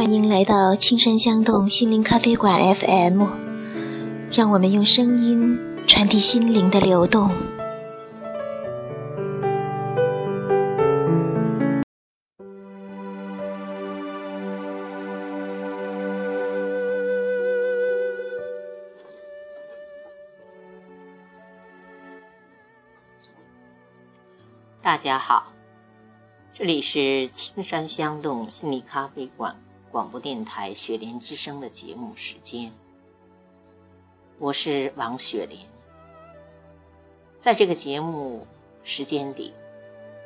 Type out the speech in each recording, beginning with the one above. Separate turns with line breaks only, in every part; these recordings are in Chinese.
欢迎来到青山香动心灵咖啡馆 FM，让我们用声音传递心灵的流动。
大家好，这里是青山香动心理咖啡馆广播电台雪莲之声的节目时间，我是王雪莲。在这个节目时间里，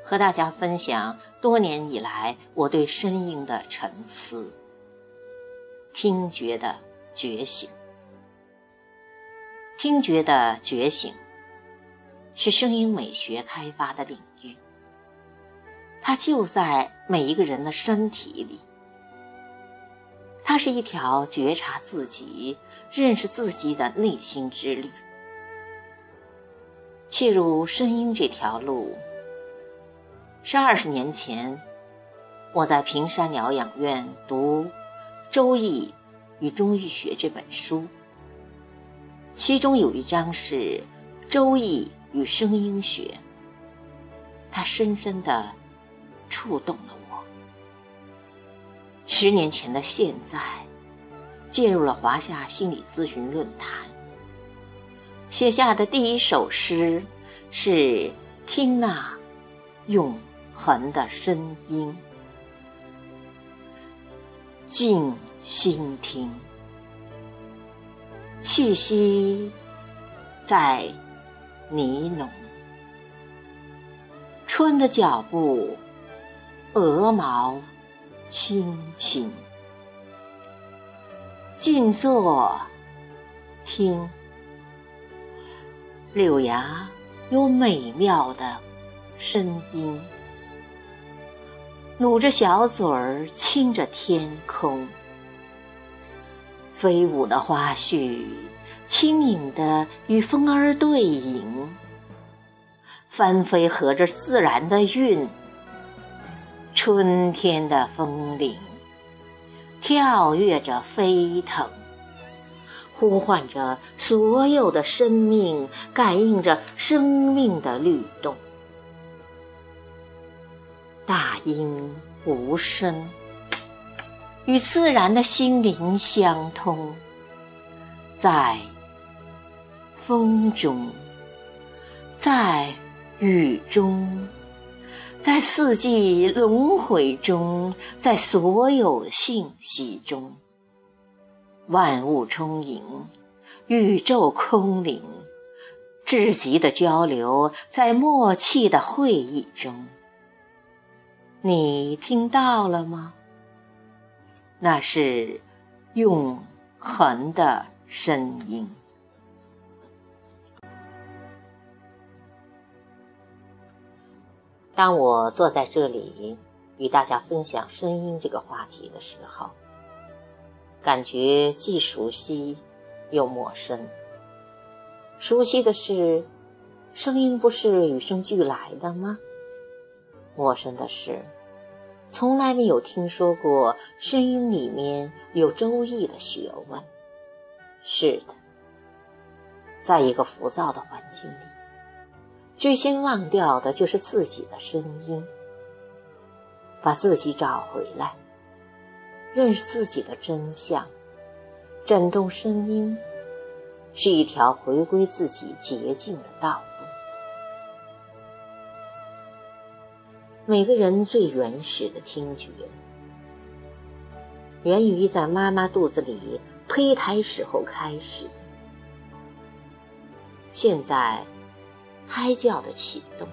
和大家分享多年以来我对声音的沉思、听觉的觉醒。听觉的觉醒是声音美学开发的领域。它就在每一个人的身体里，它是一条觉察自己、认识自己的内心之旅。切入声音这条路，是二十年前我在平山疗养院读《周易与中医学》这本书，其中有一章是《周易与声音学》，它深深的。触动了我。十年前的现在，进入了华夏心理咨询论坛，写下的第一首诗是“听那永恒的声音，静心听，气息在呢喃，春的脚步。”鹅毛轻轻，静坐听。柳芽有美妙的声音，努着小嘴儿亲着天空。飞舞的花絮，轻盈的与风儿对影，翻飞合着自然的韵。春天的风铃，跳跃着飞腾，呼唤着所有的生命，感应着生命的律动。大音无声，与自然的心灵相通，在风中，在雨中。在四季轮回中，在所有信息中，万物充盈，宇宙空灵，至极的交流，在默契的会议中，你听到了吗？那是永恒的声音。当我坐在这里与大家分享声音这个话题的时候，感觉既熟悉又陌生。熟悉的是，声音不是与生俱来的吗？陌生的是，从来没有听说过声音里面有周易的学问。是的，在一个浮躁的环境里。最先忘掉的就是自己的声音，把自己找回来，认识自己的真相。震动声音是一条回归自己捷径的道路。每个人最原始的听觉，源于在妈妈肚子里胚胎时候开始。现在。胎教的启动，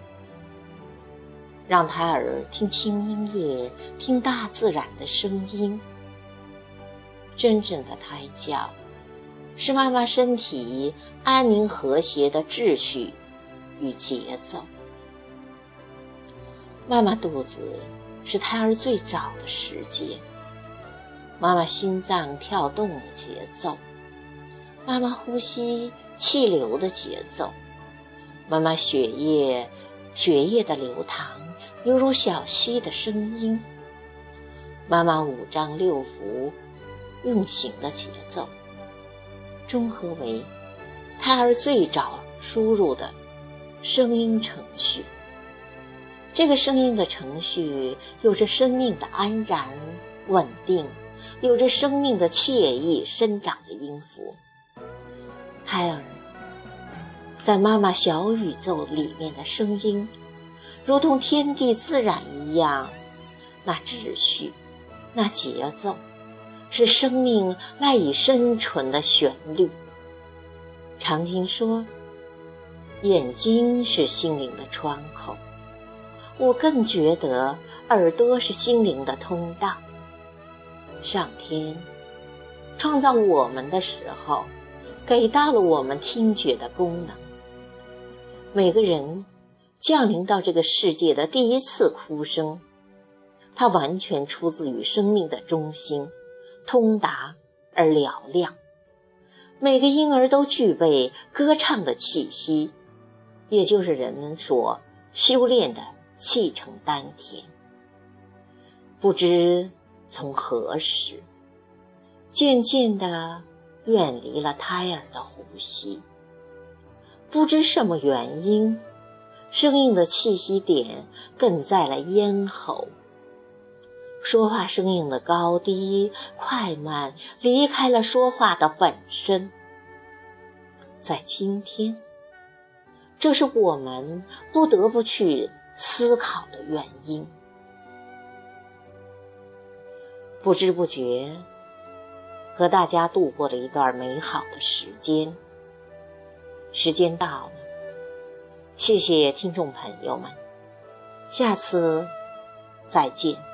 让胎儿听轻音乐，听大自然的声音。真正的胎教，是妈妈身体安宁和谐的秩序与节奏。妈妈肚子是胎儿最早的时间，妈妈心脏跳动的节奏，妈妈呼吸气流的节奏。妈妈血液，血液的流淌犹如小溪的声音。妈妈五脏六腑运行的节奏，综合为胎儿最早输入的声音程序。这个声音的程序有着生命的安然稳定，有着生命的惬意生长的音符。胎儿在妈妈小宇宙里面的声音，如同天地自然一样，那秩序，那节奏，是生命赖以生存的旋律。常听说，眼睛是心灵的窗口。我更觉得耳朵是心灵的通道。上天创造我们的时候，给到了我们听觉的功能。每个人降临到这个世界的第一次哭声，它完全出自于生命的中心，通达而嘹亮。每个婴儿都具备歌唱的气息，也就是人们所修炼的。气成丹田，不知从何时，渐渐的远离了胎儿的呼吸。不知什么原因，生硬的气息点更在了咽喉。说话声音的高低快慢，离开了说话的本身。在今天，这是我们不得不去。思考的原因，不知不觉和大家度过了一段美好的时间。时间到了，谢谢听众朋友们，下次再见。